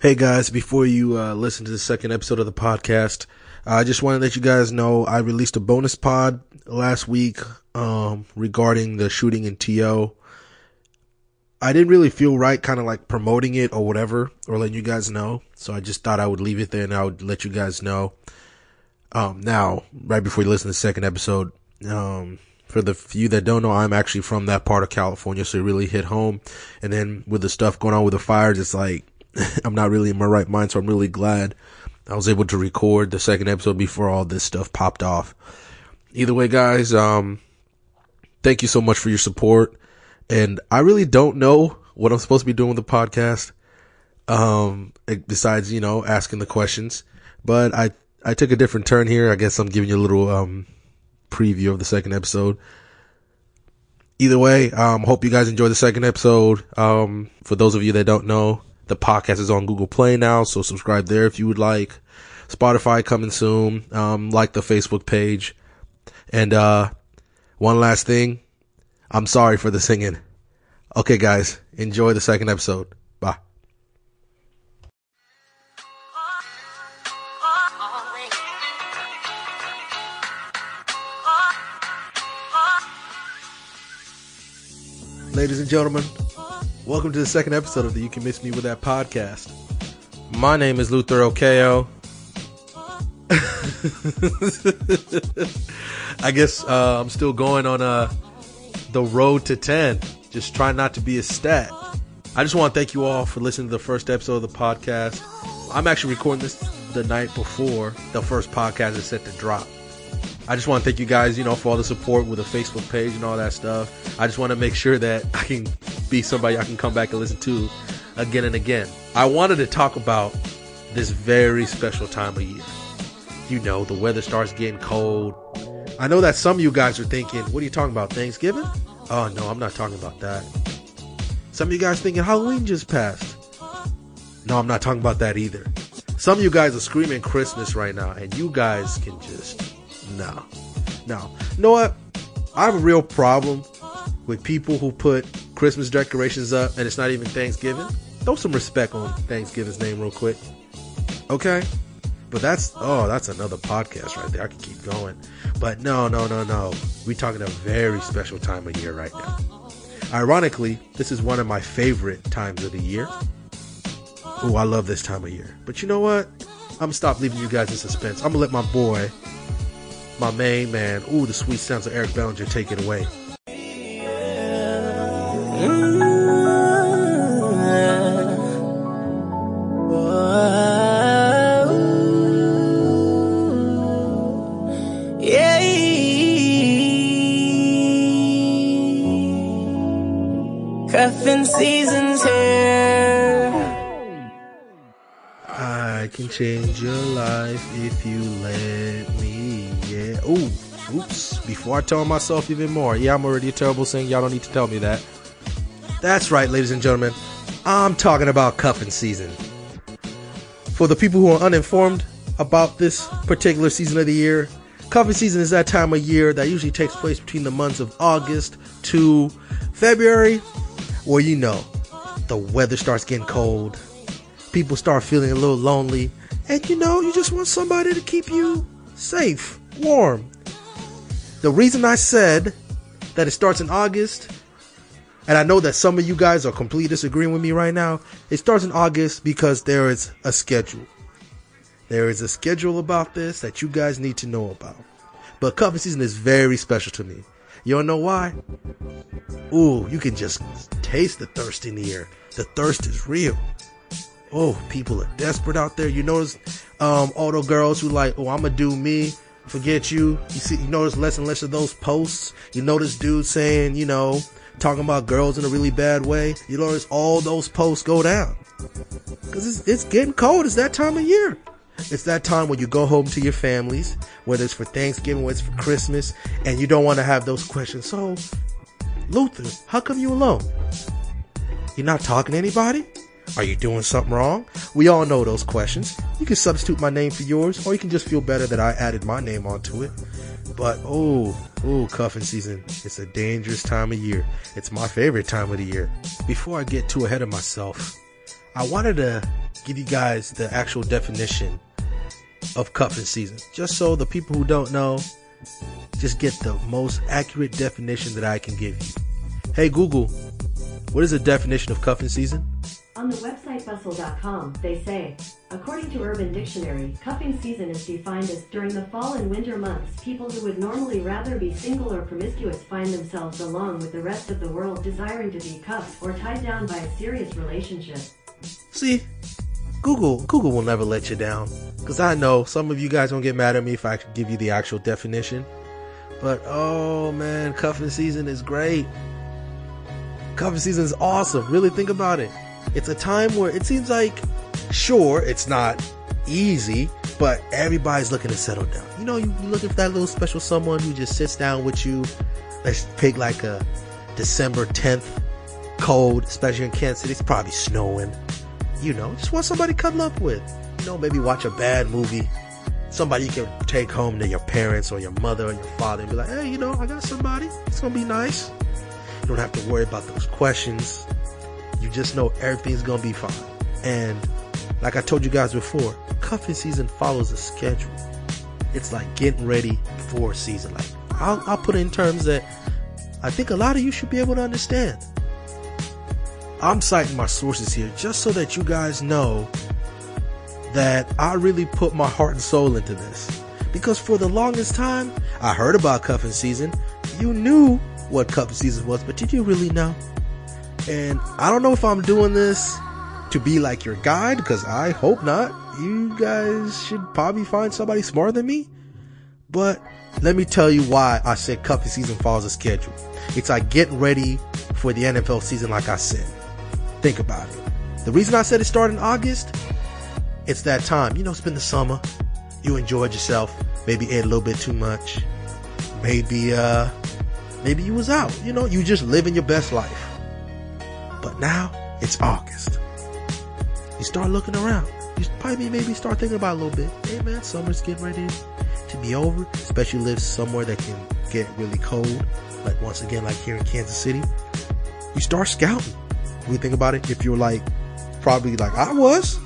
Hey guys, before you uh, listen to the second episode of the podcast, I just want to let you guys know I released a bonus pod last week um, regarding the shooting in TO. I didn't really feel right kind of like promoting it or whatever or letting you guys know. So I just thought I would leave it there and I would let you guys know. Um, now, right before you listen to the second episode, um, for the few that don't know, I'm actually from that part of California. So it really hit home. And then with the stuff going on with the fires, it's like, I'm not really in my right mind, so I'm really glad I was able to record the second episode before all this stuff popped off. Either way, guys, um, thank you so much for your support. And I really don't know what I'm supposed to be doing with the podcast. Um, besides, you know, asking the questions, but I, I took a different turn here. I guess I'm giving you a little, um, preview of the second episode. Either way, um, hope you guys enjoy the second episode. Um, for those of you that don't know, the podcast is on Google Play now, so subscribe there if you would like. Spotify coming soon. Um, like the Facebook page. And, uh, one last thing. I'm sorry for the singing. Okay, guys, enjoy the second episode. Bye. Ladies and gentlemen, welcome to the second episode of the You Can Miss Me With That podcast. My name is Luther Okeo. I guess uh, I'm still going on uh, the road to 10. Just trying not to be a stat. I just want to thank you all for listening to the first episode of the podcast. I'm actually recording this the night before the first podcast is set to drop. I just want to thank you guys, you know, for all the support with the Facebook page and all that stuff. I just want to make sure that I can be somebody I can come back and listen to again and again. I wanted to talk about this very special time of year. You know, the weather starts getting cold. I know that some of you guys are thinking, what are you talking about? Thanksgiving? Oh, no, I'm not talking about that. Some of you guys thinking Halloween just passed. No, I'm not talking about that either. Some of you guys are screaming Christmas right now, and you guys can just no. No. You know what? I have a real problem with people who put Christmas decorations up and it's not even Thanksgiving. Throw some respect on Thanksgiving's name real quick. Okay? But that's oh, that's another podcast right there. I can keep going. But no, no, no, no. We're talking a very special time of year right now. Ironically, this is one of my favorite times of the year. Oh, I love this time of year. But you know what? I'm gonna stop leaving you guys in suspense. I'm gonna let my boy my main man. Ooh, the sweet sounds of Eric Bellinger. Take it away. Cuffing season's here. I can change your life if you let me. Yeah. Ooh. Oops. Before I tell myself even more. Yeah, I'm already a terrible singer. Y'all don't need to tell me that. That's right, ladies and gentlemen. I'm talking about cuffing season. For the people who are uninformed about this particular season of the year, cuffing season is that time of year that usually takes place between the months of August to February well, you know, the weather starts getting cold, people start feeling a little lonely, and you know, you just want somebody to keep you safe, warm. The reason I said that it starts in August, and I know that some of you guys are completely disagreeing with me right now, it starts in August because there is a schedule. There is a schedule about this that you guys need to know about. But cuffing season is very special to me. You don't know why? Ooh, you can just taste the thirst in the air. The thirst is real. Oh, people are desperate out there. You notice um, all the girls who like, oh, I'ma do me, forget you. You see, you notice less and less of those posts. You notice dudes saying, you know, talking about girls in a really bad way. You notice all those posts go down because it's, it's getting cold. It's that time of year. It's that time when you go home to your families, whether it's for Thanksgiving, whether it's for Christmas, and you don't want to have those questions. So, Luther, how come you alone? You're not talking to anybody? Are you doing something wrong? We all know those questions. You can substitute my name for yours, or you can just feel better that I added my name onto it. But oh, oh, cuffing season. It's a dangerous time of year. It's my favorite time of the year. Before I get too ahead of myself, I wanted to give you guys the actual definition of cuffing season, just so the people who don't know just get the most accurate definition that I can give you. Hey Google, what is the definition of cuffing season? On the website bustle.com, they say, according to Urban Dictionary, cuffing season is defined as during the fall and winter months, people who would normally rather be single or promiscuous find themselves along with the rest of the world desiring to be cuffed or tied down by a serious relationship. See, Google Google will never let you down because I know some of you guys won't get mad at me if I give you the actual definition. But oh man, cuffing season is great. Cuffing season is awesome. Really think about it. It's a time where it seems like, sure, it's not easy, but everybody's looking to settle down. You know, you're looking for that little special someone who just sits down with you. Let's pick like a December 10th cold, especially in Kansas City. It's probably snowing. You know, just want somebody to cuddle up with. You know, maybe watch a bad movie. Somebody you can take home to your parents or your mother or your father and be like, hey, you know, I got somebody. It's gonna be nice. You don't have to worry about those questions. You just know everything's gonna be fine. And like I told you guys before, cuffing season follows a schedule. It's like getting ready for a season. Like I'll, I'll put it in terms that I think a lot of you should be able to understand. I'm citing my sources here just so that you guys know that I really put my heart and soul into this. Because for the longest time, I heard about cuffing season. You knew what cuffing season was, but did you really know? And I don't know if I'm doing this to be like your guide, because I hope not. You guys should probably find somebody smarter than me. But let me tell you why I said cuffing season follows a schedule. It's like getting ready for the NFL season, like I said. Think about it. The reason I said it started in August, it's that time. You know, it's been the summer. You enjoyed yourself. Maybe ate a little bit too much. Maybe, uh, maybe you was out. You know, you just living your best life. But now it's August. You start looking around. You probably maybe start thinking about a little bit. Hey man, summer's getting ready to be over. Especially live somewhere that can get really cold. Like once again, like here in Kansas City. You start scouting. When you think about it, if you're like probably like I was,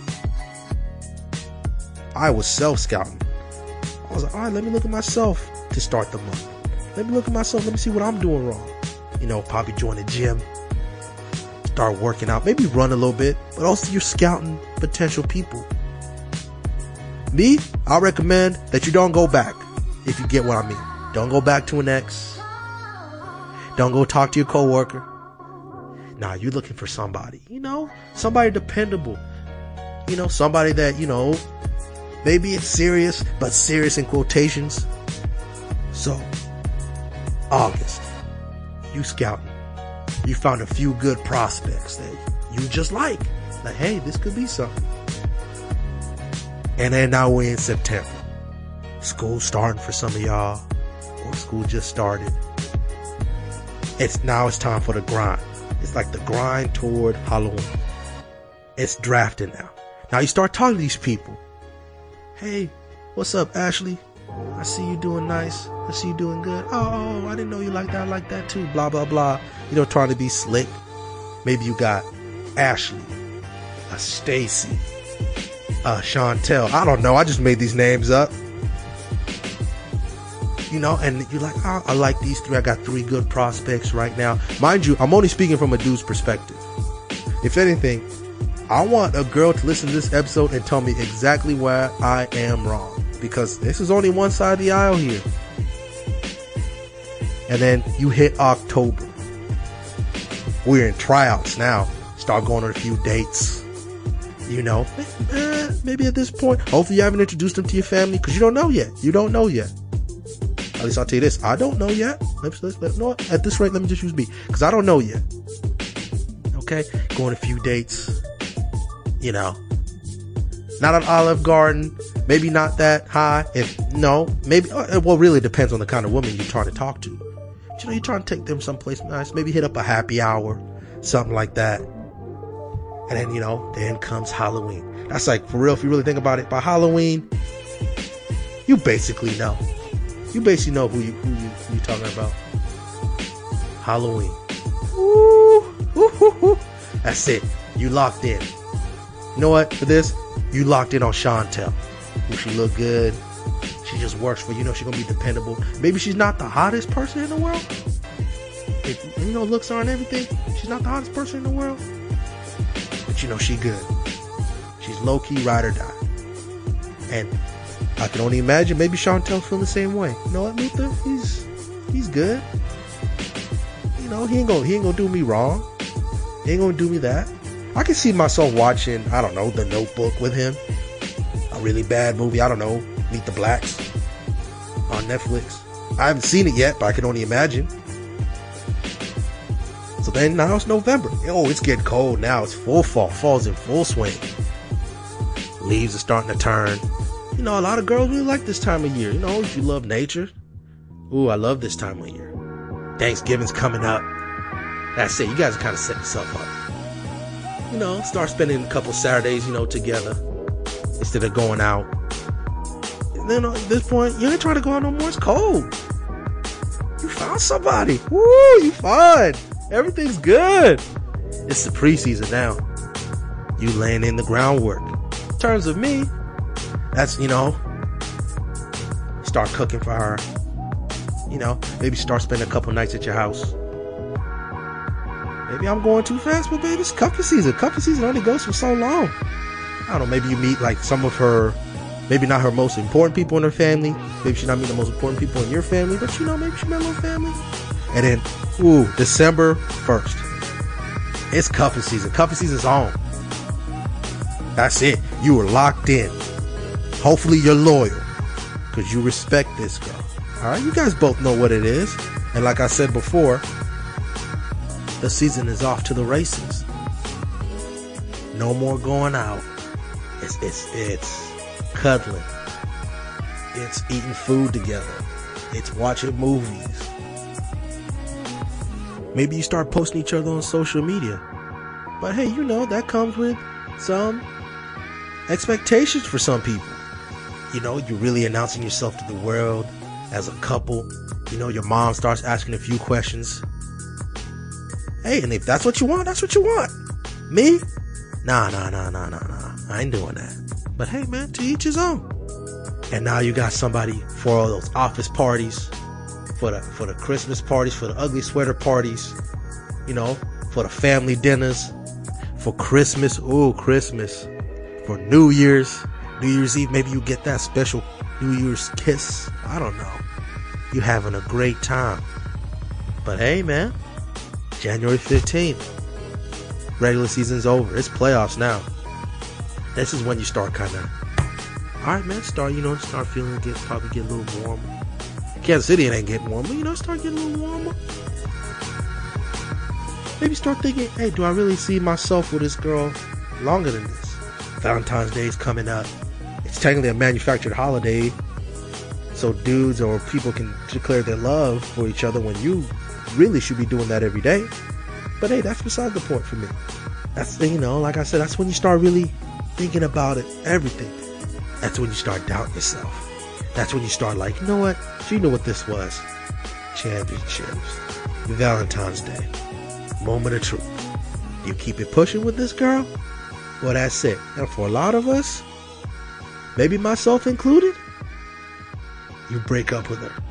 I was self scouting. I was like, all right, let me look at myself to start the month. Let me look at myself. Let me see what I'm doing wrong. You know, probably join the gym, start working out, maybe run a little bit, but also you're scouting potential people. Me, I recommend that you don't go back if you get what I mean. Don't go back to an ex. Don't go talk to your coworker. Nah, you're looking for somebody, you know, somebody dependable. You know, somebody that, you know, maybe it's serious, but serious in quotations. So, August, you scouting. You found a few good prospects that you just like. Like, hey, this could be something. And then now we're in September. School starting for some of y'all, or school just started. It's now it's time for the grind. It's like the grind toward Halloween. It's drafting now. Now you start talking to these people. Hey, what's up, Ashley? I see you doing nice. I see you doing good. Oh, oh, I didn't know you like that. I like that too. Blah blah blah. You know, trying to be slick. Maybe you got Ashley, a Stacy, a Chantel. I don't know. I just made these names up. You know, and you're like, oh, I like these three. I got three good prospects right now. Mind you, I'm only speaking from a dude's perspective. If anything, I want a girl to listen to this episode and tell me exactly where I am wrong. Because this is only one side of the aisle here. And then you hit October. We're in tryouts now. Start going on a few dates. You know, eh, maybe at this point, hopefully you haven't introduced them to your family because you don't know yet. You don't know yet. At least I'll tell you this: I don't know yet. Let's, let's, let, no, at this rate, let me just use B because I don't know yet. Okay, going a few dates. You know, not an Olive Garden, maybe not that high. If no, maybe uh, well, really depends on the kind of woman you're trying to talk to. But, you know, you're trying to take them someplace nice. Maybe hit up a happy hour, something like that. And then you know, then comes Halloween. That's like for real. If you really think about it, by Halloween, you basically know. You basically know who you who you who you talking about. Halloween. Ooh, ooh, ooh, ooh. That's it. You locked in. You know what? For this, you locked in on Chantel. Will she look good? She just works for you. know she's gonna be dependable. Maybe she's not the hottest person in the world. If, you know looks aren't everything. She's not the hottest person in the world. But you know she good. She's low key ride or die. And I can only imagine maybe Chantel feel the same way. You know what, Luther? He's he's good. You know, he ain't gonna he ain't gonna do me wrong. He ain't gonna do me that. I can see myself watching, I don't know, the notebook with him. A really bad movie, I don't know, Meet the Blacks on Netflix. I haven't seen it yet, but I can only imagine. So then now it's November. Oh, it's getting cold now. It's full fall. Fall's in full swing. Leaves are starting to turn. You know, a lot of girls really like this time of year. You know, if you love nature. Ooh, I love this time of year. Thanksgiving's coming up. That's it. You guys kind of set yourself up. You know, start spending a couple Saturdays, you know, together instead of going out. And then at this point, you ain't trying to go out no more. It's cold. You found somebody. Woo, you fun. Everything's good. It's the preseason now. You laying in the groundwork. In terms of me, that's, you know, start cooking for her. You know, maybe start spending a couple nights at your house. Maybe I'm going too fast, but baby, it's cuffing season. Cuffing season only goes for so long. I don't know, maybe you meet like some of her, maybe not her most important people in her family. Maybe she not meet the most important people in your family, but you know, maybe she met a little family. And then, ooh, December 1st. It's cuffing season. Cuffing season's on. That's it. You were locked in. Hopefully you're loyal. Because you respect this girl. Alright, you guys both know what it is. And like I said before, the season is off to the races. No more going out. It's it's it's cuddling. It's eating food together. It's watching movies. Maybe you start posting each other on social media. But hey, you know, that comes with some expectations for some people. You know, you're really announcing yourself to the world as a couple. You know, your mom starts asking a few questions. Hey, and if that's what you want, that's what you want. Me? Nah, nah, nah, nah, nah, nah. I ain't doing that. But hey, man, to each his own. And now you got somebody for all those office parties, for the for the Christmas parties, for the ugly sweater parties, you know, for the family dinners, for Christmas, ooh, Christmas, for New Year's, New Year's Eve, maybe you get that special New Year's kiss. I don't know. You having a great time. But hey, man, January 15th, regular season's over. It's playoffs now. This is when you start kind of, all right, man, start, you know, start feeling, get, probably get a little warmer. Kansas City, it ain't getting warmer, you know, start getting a little warmer. Maybe start thinking, hey, do I really see myself with this girl longer than this? Valentine's Day is coming up. It's technically a manufactured holiday, so dudes or people can declare their love for each other when you really should be doing that every day. But hey, that's beside the point for me. That's you know, like I said, that's when you start really thinking about it, everything. That's when you start doubting yourself. That's when you start like, you know what? You know what this was. Championships. Valentine's Day. Moment of truth. You keep it pushing with this girl? Well, that's it. And for a lot of us, maybe myself included, you break up with her.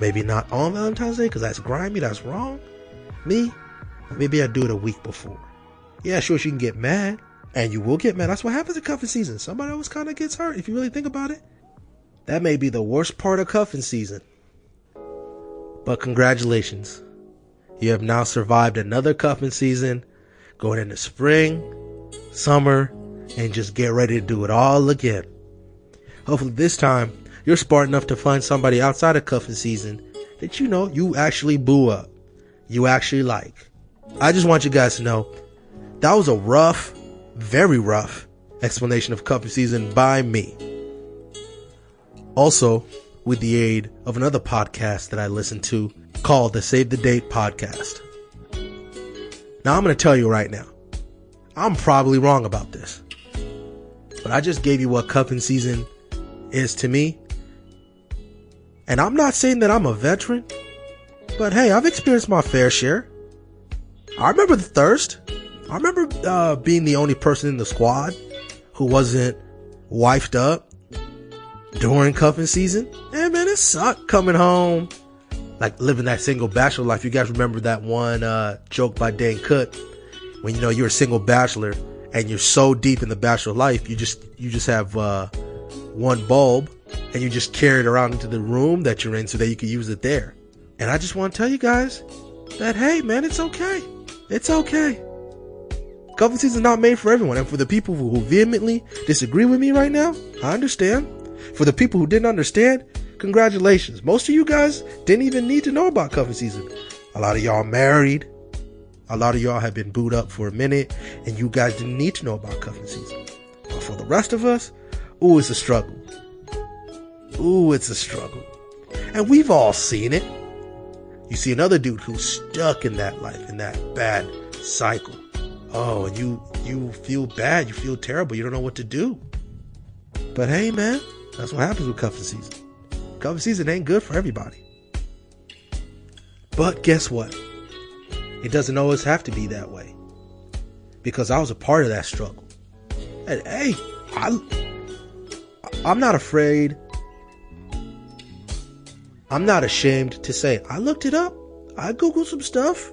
Maybe not on Valentine's Day because that's grimy, that's wrong. Me, maybe I do it a week before. Yeah, sure, she can get mad, and you will get mad. That's what happens in cuffing season. Somebody always kind of gets hurt if you really think about it. That may be the worst part of cuffing season. But congratulations. You have now survived another cuffing season, going into spring, summer, and just get ready to do it all again. Hopefully, this time you're smart enough to find somebody outside of cuffing season that you know you actually boo up, you actually like. I just want you guys to know that was a rough, very rough explanation of cuffing season by me. Also, with the aid of another podcast that I listen to called the Save the Date podcast. Now, I'm going to tell you right now, I'm probably wrong about this, but I just gave you what cuffing season is to me. And I'm not saying that I'm a veteran, but hey, I've experienced my fair share. I remember the thirst. I remember uh, being the only person in the squad who wasn't wifed up during cuffing season. And man, it sucked coming home, like living that single bachelor life. You guys remember that one uh, joke by Dane Cook when you know you're a single bachelor and you're so deep in the bachelor life, you just you just have uh, one bulb and you just carry it around into the room that you're in so that you can use it there. And I just want to tell you guys that hey, man, it's okay. It's okay. Season is not made for everyone, and for the people who vehemently disagree with me right now, I understand. For the people who didn't understand, congratulations. Most of you guys didn't even need to know about cuffing season. A lot of y'all married. A lot of y'all have been booed up for a minute, and you guys didn't need to know about cuffing season. But for the rest of us, ooh, it's a struggle. Ooh, it's a struggle. And we've all seen it. You see another dude who's stuck in that life, in that bad cycle. Oh, and you you feel bad, you feel terrible, you don't know what to do. But hey, man, that's what happens with cuffing season. Cuffing season ain't good for everybody. But guess what? It doesn't always have to be that way. Because I was a part of that struggle. And hey, I I'm not afraid. I'm not ashamed to say I looked it up. I googled some stuff.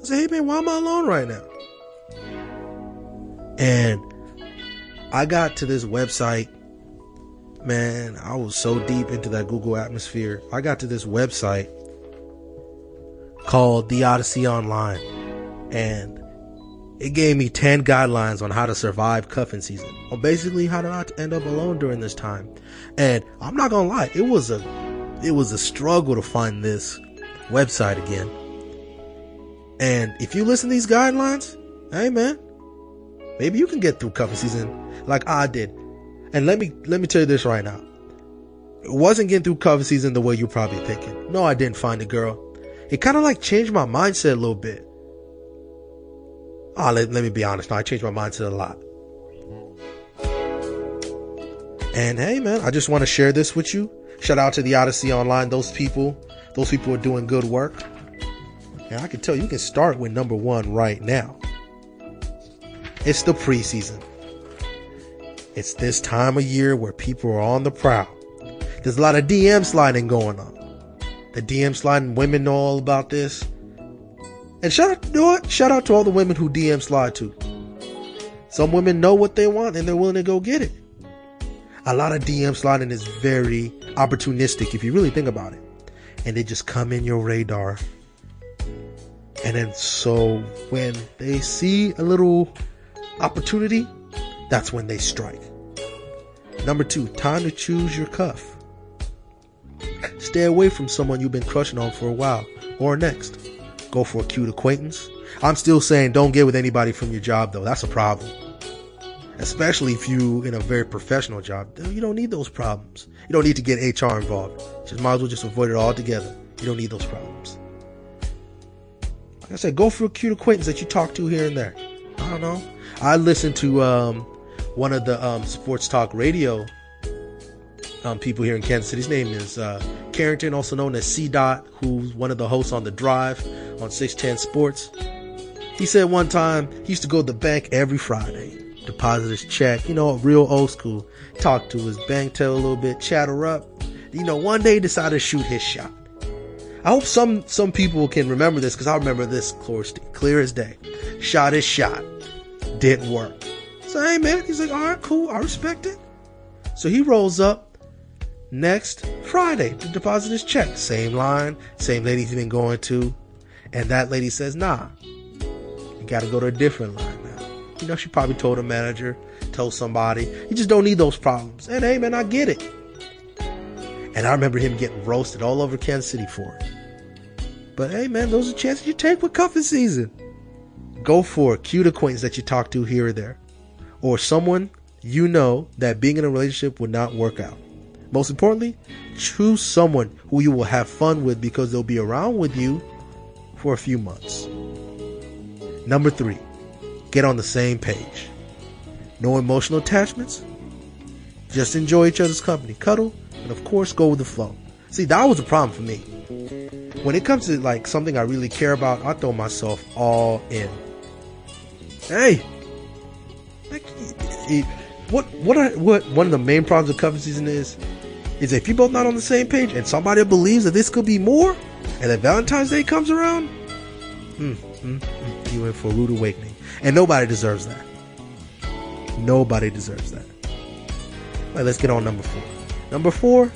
I said, hey man, why am I alone right now? And I got to this website man, I was so deep into that Google atmosphere. I got to this website called The Odyssey Online, and it gave me 10 guidelines on how to survive cuffing season, or basically how to not end up alone during this time. And I'm not gonna lie, it was a it was a struggle to find this website again. And if you listen to these guidelines, hey man, maybe you can get through cuffing season like I did. And let me let me tell you this right now. It wasn't getting through cuffing season the way you're probably thinking. No, I didn't find a girl. It kind of like changed my mindset a little bit. Oh, let, let me be honest. No, I changed my mindset a lot. And hey, man, I just want to share this with you. Shout out to the Odyssey Online. Those people, those people are doing good work. And I can tell you, you can start with number one right now. It's the preseason. It's this time of year where people are on the prowl. There's a lot of DM sliding going on. The DM sliding women know all about this. And shout out, you know what? Shout out to all the women who DM slide to. Some women know what they want and they're willing to go get it. A lot of DM sliding is very opportunistic if you really think about it. And they just come in your radar. And then so when they see a little opportunity, that's when they strike. Number two, time to choose your cuff. Stay away from someone you've been crushing on for a while. Or next, go for a cute acquaintance. I'm still saying don't get with anybody from your job though. That's a problem. Especially if you in a very professional job. You don't need those problems. You don't need to get HR involved. Just might as well just avoid it altogether. You don't need those problems. Like I said, go for a cute acquaintance that you talk to here and there. I don't know. I listened to um, one of the um, sports talk radio um, people here in Kansas City. His name is uh, Carrington, also known as C. Dot, who's one of the hosts on the Drive on 610 Sports. He said one time he used to go to the bank every Friday, deposit his check, you know, real old school. Talk to his bank teller a little bit, chatter up. You know, one day he decided to shoot his shot. I hope some some people can remember this because I remember this clear, clear as day. Shot his shot, didn't work. So, hey, man, he's like, all right, cool, I respect it. So he rolls up next Friday to deposit his check. Same line, same lady he's been going to. And that lady says, nah, you got to go to a different line. You know, she probably told a manager, told somebody. You just don't need those problems. And hey, man, I get it. And I remember him getting roasted all over Kansas City for it. But hey, man, those are chances you take with cuffing season. Go for a cute acquaintance that you talk to here or there or someone you know that being in a relationship would not work out. Most importantly, choose someone who you will have fun with because they'll be around with you for a few months. Number three, get on the same page. No emotional attachments. Just enjoy each other's company, cuddle, and of course, go with the flow. See, that was a problem for me. When it comes to like something I really care about, I throw myself all in. Hey, like, it, what what are, what one of the main problems with cuffing season is is if you're both not on the same page and somebody believes that this could be more, and then Valentine's Day comes around, mm, mm, mm, you in for a rude awakening, and nobody deserves that. Nobody deserves that. Right, let's get on number four. Number four,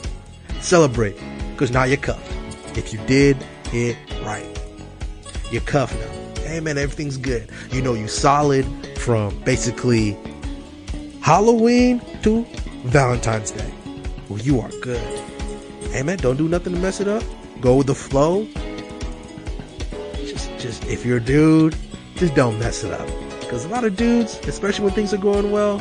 celebrate, because now you're cuffed. If you did it right, you're cuffed now. Hey man, everything's good. You know you solid from basically Halloween to Valentine's Day. Well, you are good. Hey man, don't do nothing to mess it up. Go with the flow. Just, just if you're a dude, just don't mess it up. Because a lot of dudes, especially when things are going well,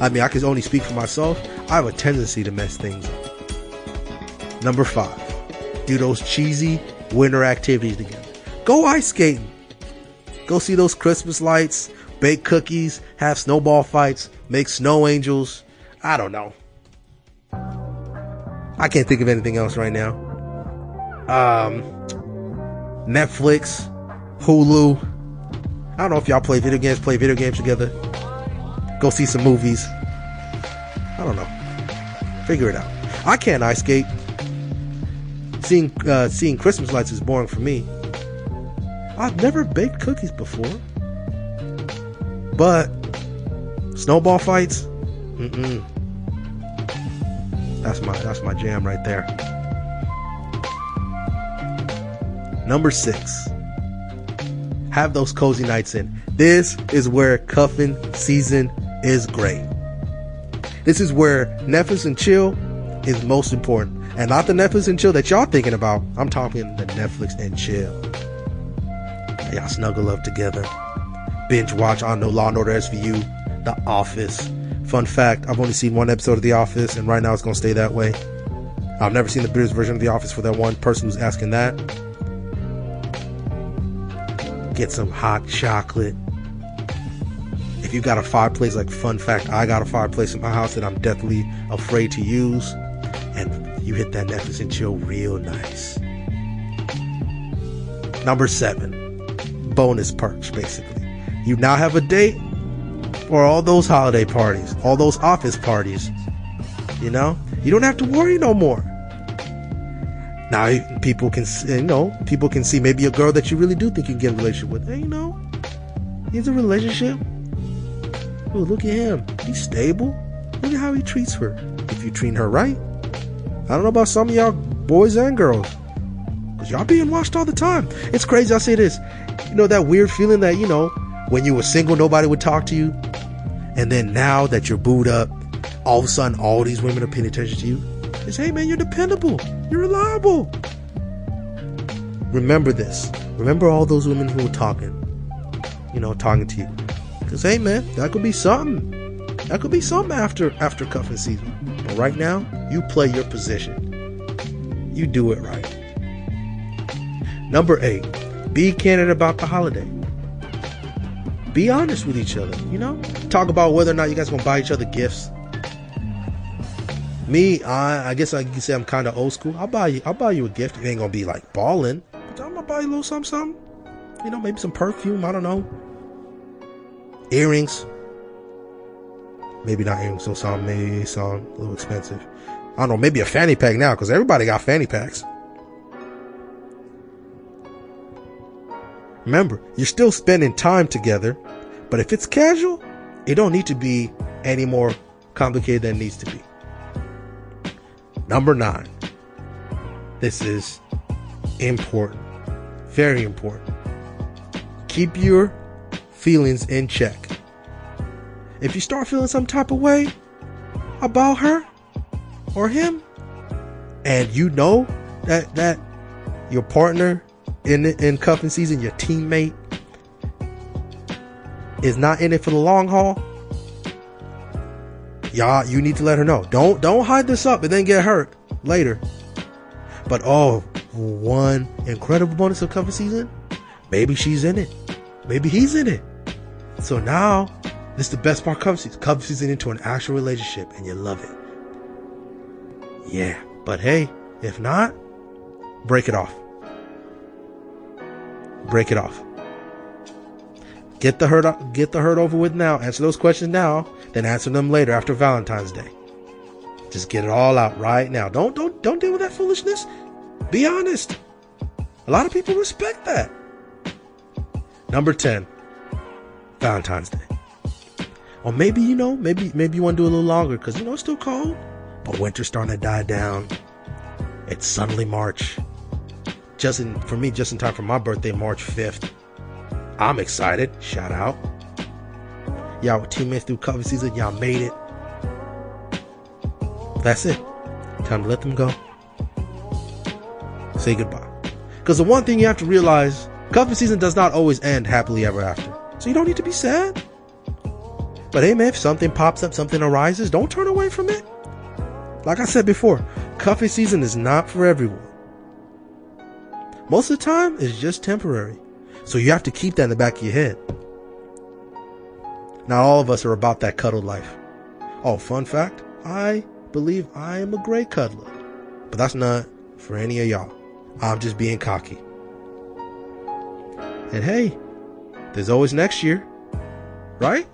I mean, I can only speak for myself. I have a tendency to mess things up. Number five, do those cheesy winter activities together. Go ice skating. Go see those Christmas lights, bake cookies, have snowball fights, make snow angels. I don't know. I can't think of anything else right now. Um, Netflix, Hulu. I don't know if y'all play video games, play video games together. Go see some movies. I don't know. Figure it out. I can't ice skate. Seeing uh, seeing Christmas lights is boring for me. I've never baked cookies before, but snowball fights, mm-mm. That's my that's my jam right there. Number six, have those cozy nights in. This is where cuffing season is great. This is where Netflix and chill is most important. And not the Netflix and chill that y'all thinking about. I'm talking the Netflix and chill. Y'all snuggle up together. Binge watch on No Law and Order SVU, The Office. Fun fact, I've only seen one episode of The Office, and right now it's gonna stay that way. I've never seen the British version of The Office for that one person who's asking that. Get some hot chocolate. If you got a fireplace, like fun fact, I got a fireplace in my house that I'm deathly afraid to use, and you hit that Netflix and chill real nice. Number seven, bonus perks, basically. You now have a date for all those holiday parties, all those office parties. You know, you don't have to worry no more. Now people can, you know, people can see maybe a girl that you really do think you can get a relationship with. Hey, you know, he's a relationship. Oh, look at him. He's stable. Look at how he treats her. If you treat her right. I don't know about some of y'all boys and girls. Cause y'all being watched all the time. It's crazy. I say this. You know that weird feeling that, you know, when you were single, nobody would talk to you. And then now that you're booed up, all of a sudden all these women are paying attention to you. It's, hey man, you're dependable. You're reliable. Remember this. Remember all those women who were talking. You know, talking to you. Cause hey man, that could be something. That could be something after after cuffing season. But right now, you play your position. You do it right. Number eight, be candid about the holiday. Be honest with each other, you know? Talk about whether or not you guys gonna buy each other gifts. Me, I, I guess I can say I'm kind of old school. I'll buy you. I'll buy you a gift. It ain't gonna be like balling, but I'm gonna buy you a little something, something. You know, maybe some perfume. I don't know. Earrings. Maybe not earrings. So some maybe some a little expensive. I don't know. Maybe a fanny pack now because everybody got fanny packs. Remember, you're still spending time together, but if it's casual, it don't need to be any more complicated than it needs to be. Number nine. This is important. Very important. Keep your feelings in check. If you start feeling some type of way about her or him, and you know that that your partner in in cuffing season, your teammate is not in it for the long haul, y'all, you need to let her know. Don't don't hide this up and then get hurt later. But oh, one incredible bonus of cuffing season, maybe she's in it, maybe he's in it. So now, this is the best part. Cuffing season, cuffing season into an actual relationship, and you love it. Yeah, but hey, if not, break it off break it off. Get the hurt get the hurt over with now. Answer those questions now, then answer them later after Valentine's Day. Just get it all out right now. Don't don't don't deal with that foolishness. Be honest. A lot of people respect that. Number 10. Valentine's Day. Or maybe, you know, maybe maybe you want to do a little longer because you know it's still cold. But winter's starting to die down. It's suddenly March. Just in for me, just in time for my birthday, March 5th. I'm excited. Shout out. Y'all were teammates through cuffing season. Y'all made it. That's it. Time to let them go. Say goodbye. Because the one thing you have to realize, cuffing season does not always end happily ever after. So you don't need to be sad. But hey man, if something pops up, something arises, don't turn away from it. Like I said before, cuffing season is not for everyone. Most of the time, it's just temporary. So you have to keep that in the back of your head. Not all of us are about that cuddle life. Oh, fun fact, I believe I am a great cuddler. But that's not for any of y'all. I'm just being cocky. And hey, there's always next year, right?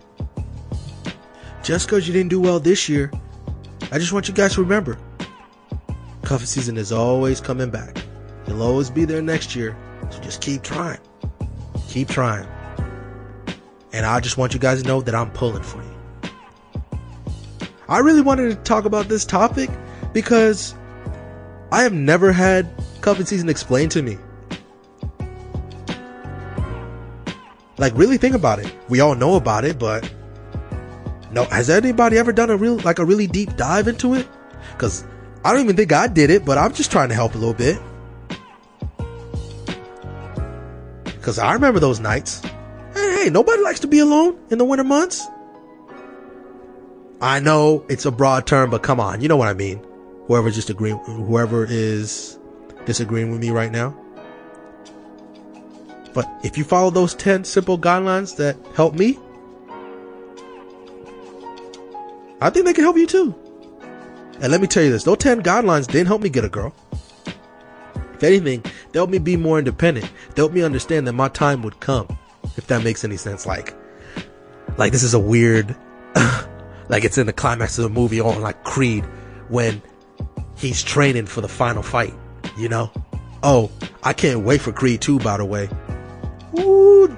Just because you didn't do well this year, I just want you guys to remember cuffing season is always coming back. It'll always be there next year, so just keep trying. Keep trying. And I just want you guys to know that I'm pulling for you. I really wanted to talk about this topic because I have never had cuffing season explained to me. Like, really think about it. We all know about it, but no, has anybody ever done a real, like a really deep dive into it? Cause I don't even think I did it, but I'm just trying to help a little bit. Cause I remember those nights. Nobody likes to be alone in the winter months. I know it's a broad term, but come on, you know what I mean. Whoever just agreeing, whoever is disagreeing with me right now. But if you follow those 10 simple guidelines that help me, I think they can help you too. And let me tell you this, those 10 guidelines didn't help me get a girl. If anything, they helped me be more independent. They helped me understand that my time would come. If that makes any sense. Like, like this is a weird, like it's in the climax of the movie on like Creed when he's training for the final fight, you know? Oh, I can't wait for Creed 2, by the way. Ooh,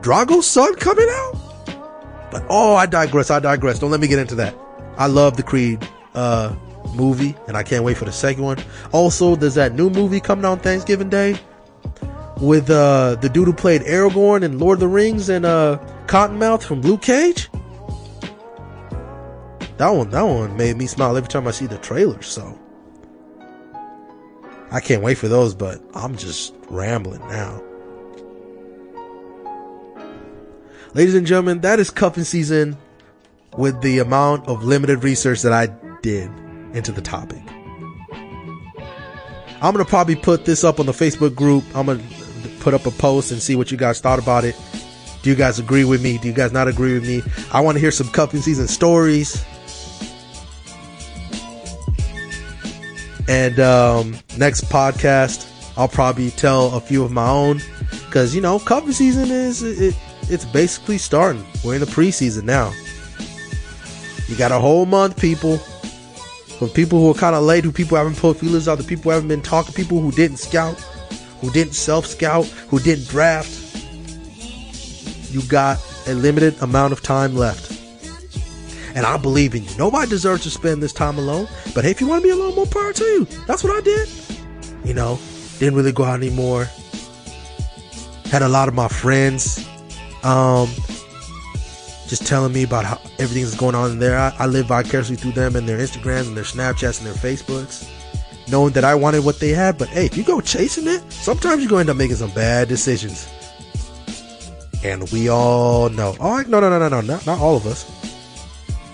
Drago's son coming out? But oh, I digress. I digress. Don't let me get into that. I love the Creed uh, movie, and I can't wait for the second one. Also, there's that new movie coming on Thanksgiving Day with uh, the dude who played Aragorn in Lord of the Rings and uh, Cottonmouth from Luke Cage. That one, that one made me smile every time I see the trailer. So I can't wait for those, but I'm just rambling now. Ladies and gentlemen, that is cuffing season with the amount of limited research that I did into the topic. I'm gonna probably put this up on the Facebook group. I'm gonna put up a post and see what you guys thought about it. Do you guys agree with me? Do you guys not agree with me? I want to hear some cuffing season stories. And um, next podcast, I'll probably tell a few of my own because you know cuffing season is it, it's basically starting. We're in the preseason now. You got a whole month, people. For people who are kind of late, who people haven't put feelers out, the people who haven't been talking, people who didn't scout, who didn't self scout, who didn't draft. You got a limited amount of time left. And I believe in you. Nobody deserves to spend this time alone. But hey, if you want to be alone, more power to you. That's what I did. You know, didn't really go out anymore. Had a lot of my friends um, just telling me about how everything's going on in there. I, I live vicariously through them and their Instagrams and their Snapchats and their Facebooks, knowing that I wanted what they had. But hey, if you go chasing it, sometimes you're going to end up making some bad decisions. And we all know. Oh, no, no, no, no, no, not, not all of us.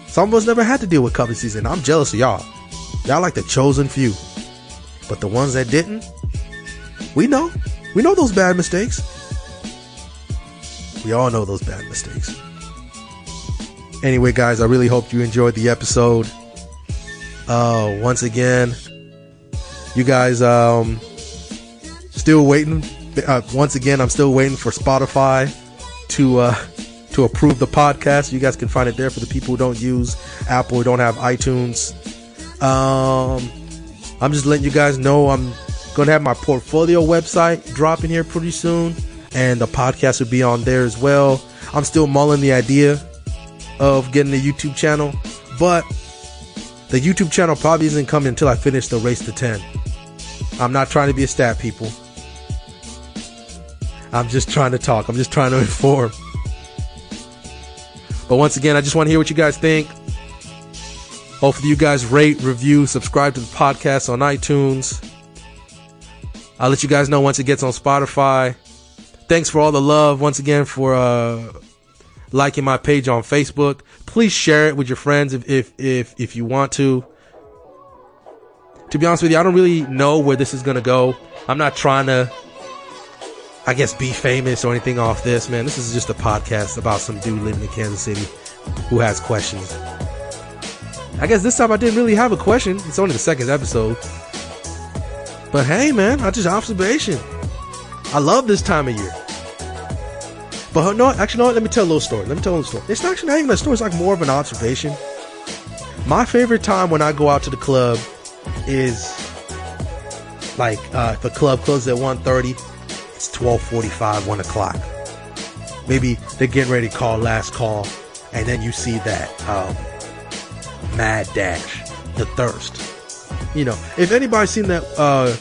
Some of us never had to deal with cuffing season. I'm jealous of y'all. Y'all like the chosen few. But the ones that didn't, we know. We know those bad mistakes. We all know those bad mistakes. Anyway, guys, I really hope you enjoyed the episode. Uh, once again, you guys, um, still waiting. Uh, once again, I'm still waiting for Spotify to, uh, to approve the podcast. You guys can find it there for the people who don't use Apple, who don't have iTunes. Um, I'm just letting you guys know I'm to have my portfolio website dropping here pretty soon, and the podcast will be on there as well. I'm still mulling the idea of getting a YouTube channel, but the YouTube channel probably isn't coming until I finish the race to 10. I'm not trying to be a stat people. I'm just trying to talk. I'm just trying to inform. But once again, I just want to hear what you guys think. Hopefully, you guys rate, review, subscribe to the podcast on iTunes. I'll let you guys know once it gets on Spotify. Thanks for all the love once again for uh, liking my page on Facebook. Please share it with your friends if if if, if you want to. To be honest with you, I don't really know where this is gonna go. I'm not trying to I guess be famous or anything off this, man. This is just a podcast about some dude living in Kansas City who has questions. I guess this time I didn't really have a question. It's only the second episode. But hey, man, I just observation. I love this time of year. But no, actually, no. Let me tell a little story. Let me tell a little story. It's actually not even a story. It's like more of an observation. My favorite time when I go out to the club is like uh, if a club closes at 1.30 it's 12:45, 1 o'clock. Maybe they're getting ready to call last call, and then you see that um, mad dash, the thirst. You know, if anybody's seen that, uh,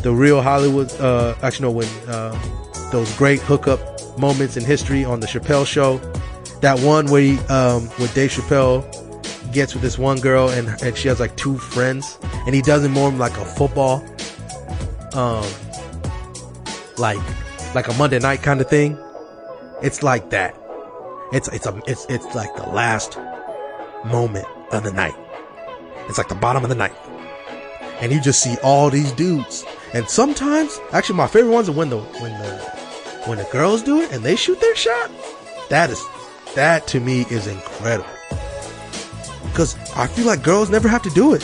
the real Hollywood, uh, actually, no, when uh, those great hookup moments in history on the Chappelle Show, that one where he, um, where Dave Chappelle gets with this one girl and and she has like two friends, and he does it more like a football. Um, like like a Monday night kind of thing. It's like that. It's it's a it's it's like the last moment of the night. It's like the bottom of the night. And you just see all these dudes. And sometimes, actually my favorite ones are when the when the when the girls do it and they shoot their shot. That is that to me is incredible. Cause I feel like girls never have to do it.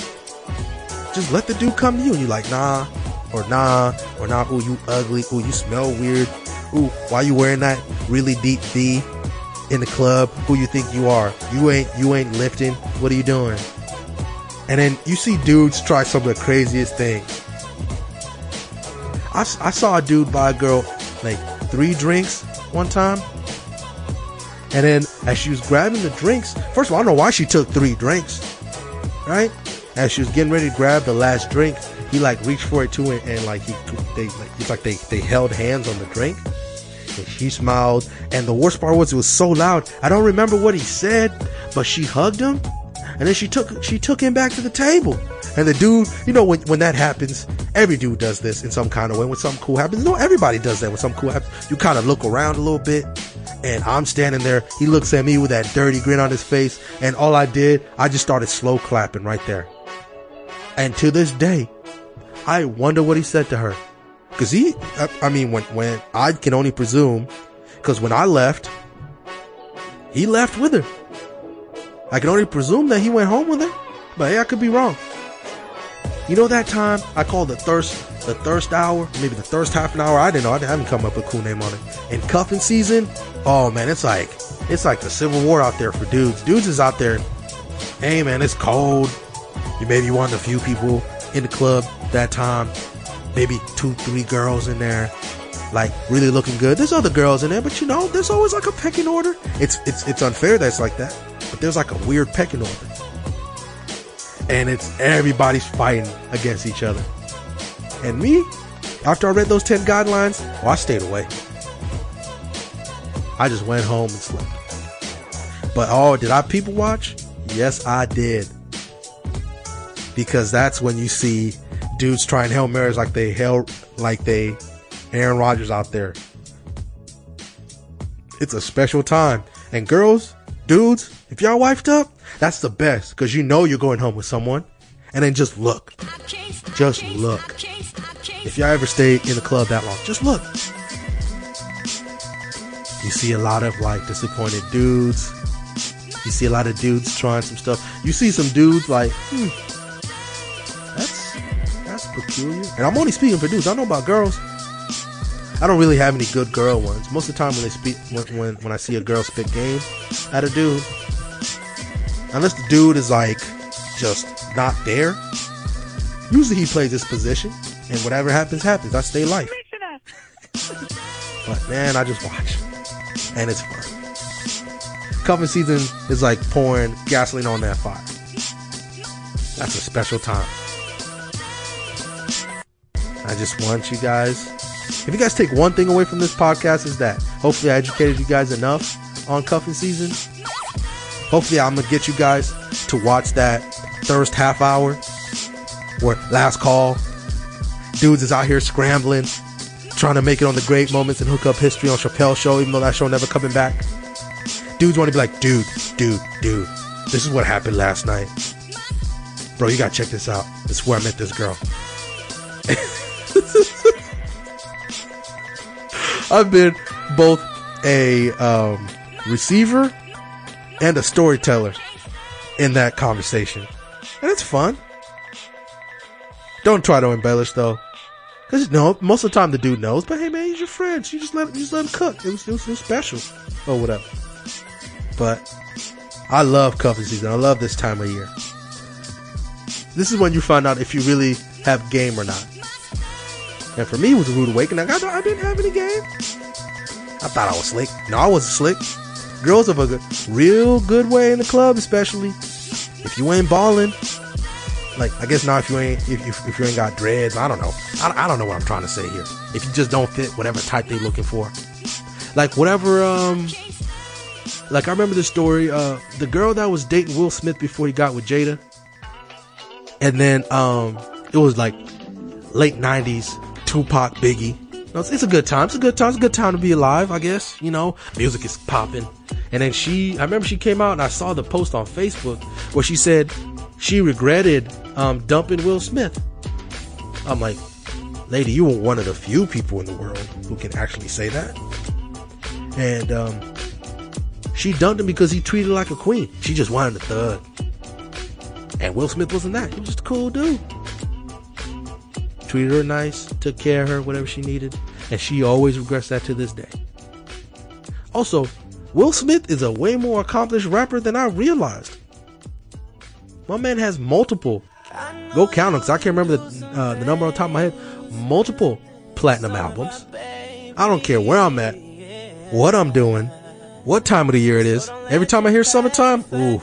Just let the dude come to you and you're like, nah, or nah, or nah, ooh, you ugly, ooh, you smell weird, ooh, why you wearing that really deep V in the club? Who you think you are? You ain't, you ain't lifting. What are you doing? And then you see dudes try some of the craziest things. I, I saw a dude buy a girl like three drinks one time. And then as she was grabbing the drinks, first of all, I don't know why she took three drinks, right? As she was getting ready to grab the last drink, he like reached for it too, and, and like he they like it's like they they held hands on the drink. And she smiled, and the worst part was it was so loud. I don't remember what he said, but she hugged him, and then she took she took him back to the table. And the dude, you know, when when that happens, every dude does this in some kind of way. When something cool happens, no, everybody does that. When something cool happens, you kind of look around a little bit, and I'm standing there. He looks at me with that dirty grin on his face, and all I did, I just started slow clapping right there. And to this day, I wonder what he said to her. Cause he, I mean, when, when I can only presume, cause when I left, he left with her. I can only presume that he went home with her, but hey, I could be wrong. You know that time I called the thirst, the thirst hour, maybe the thirst half an hour. I didn't know. I haven't come up with a cool name on it. And cuffing season, oh man, it's like, it's like the civil war out there for dudes. Dudes is out there. Hey man, it's cold. You maybe one of the few people in the club that time. Maybe two, three girls in there, like really looking good. There's other girls in there, but you know, there's always like a pecking order. It's it's it's unfair that's like that, but there's like a weird pecking order, and it's everybody's fighting against each other. And me, after I read those ten guidelines, well, I stayed away. I just went home and slept. But oh, did I people watch? Yes, I did because that's when you see dudes trying Hail Marys like they held like they Aaron Rodgers out there. It's a special time. And girls, dudes, if y'all wifed up, that's the best because you know you're going home with someone. And then just look. Just look. If y'all ever stayed in a club that long, just look. You see a lot of like disappointed dudes. You see a lot of dudes trying some stuff. You see some dudes like, hmm, that's that's peculiar. And I'm only speaking for dudes. I know about girls. I don't really have any good girl ones. Most of the time when they speak, when when, when I see a girl spit game at a dude, unless the dude is like just not there, usually he plays his position, and whatever happens, happens. I stay life. But man, I just watch, and it's fun. Cuffing season is like pouring gasoline on that fire. That's a special time. I just want you guys. If you guys take one thing away from this podcast, is that hopefully I educated you guys enough on cuffing season. Hopefully, I'm gonna get you guys to watch that first half hour or last call. Dudes is out here scrambling, trying to make it on the great moments and hook up history on Chappelle Show, even though that show never coming back. Dudes want to be like, dude, dude, dude, this is what happened last night. Bro, you gotta check this out. This is where I met this girl. I've been both a um, receiver and a storyteller in that conversation. And it's fun. Don't try to embellish though. Cause no, most of the time the dude knows, but hey man, he's your friend. So you just let you just let him cook. It was, it was, it was special or whatever. But I love cuffing season. I love this time of year. This is when you find out if you really have game or not. And for me, it was a rude awakening. I, I didn't have any game. I thought I was slick. No, I wasn't slick. Girls have a good, real good way in the club, especially if you ain't balling. Like, I guess now if you ain't, if, if, if you ain't got dreads, I don't know. I, I don't know what I'm trying to say here. If you just don't fit whatever type they looking for. Like, whatever, um, like I remember the story, uh, the girl that was dating Will Smith before he got with Jada. And then, um, it was like late 90s, Tupac, Biggie. No, it's, it's a good time. It's a good time. It's a good time to be alive, I guess. You know, music is popping. And then she, I remember she came out and I saw the post on Facebook where she said she regretted um, dumping Will Smith. I'm like, lady, you were one of the few people in the world who can actually say that. And um, she dumped him because he treated like a queen. She just wanted a thug. And Will Smith wasn't that. He was just a cool dude treated her nice, took care of her, whatever she needed, and she always regrets that to this day. Also, Will Smith is a way more accomplished rapper than I realized. My man has multiple, go count them, because I can't remember the, uh, the number on top of my head, multiple platinum albums. I don't care where I'm at, what I'm doing, what time of the year it is. Every time I hear summertime, ooh,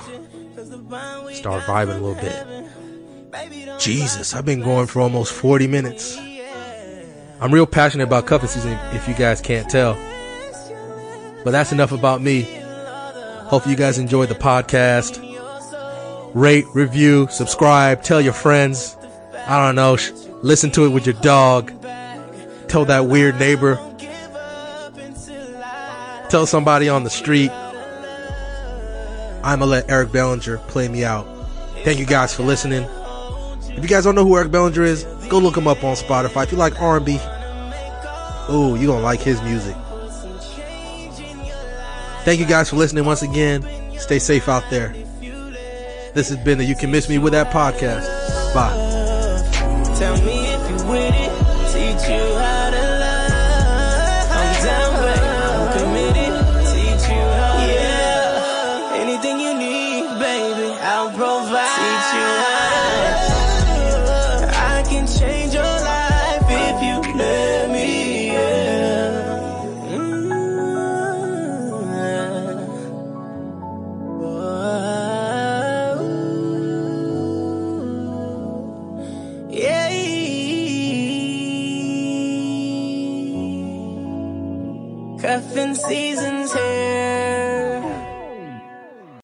start vibing a little bit. Jesus, I've been going for almost 40 minutes. I'm real passionate about cuffing season, if you guys can't tell. But that's enough about me. Hope you guys enjoyed the podcast. Rate, review, subscribe, tell your friends. I don't know, sh- listen to it with your dog. Tell that weird neighbor. Tell somebody on the street. I'm gonna let Eric Bellinger play me out. Thank you guys for listening. If you guys don't know who Eric Bellinger is, go look him up on Spotify. If you like R&B, oh, you're gonna like his music. Thank you guys for listening once again. Stay safe out there. This has been the You Can Miss Me With That podcast. Bye.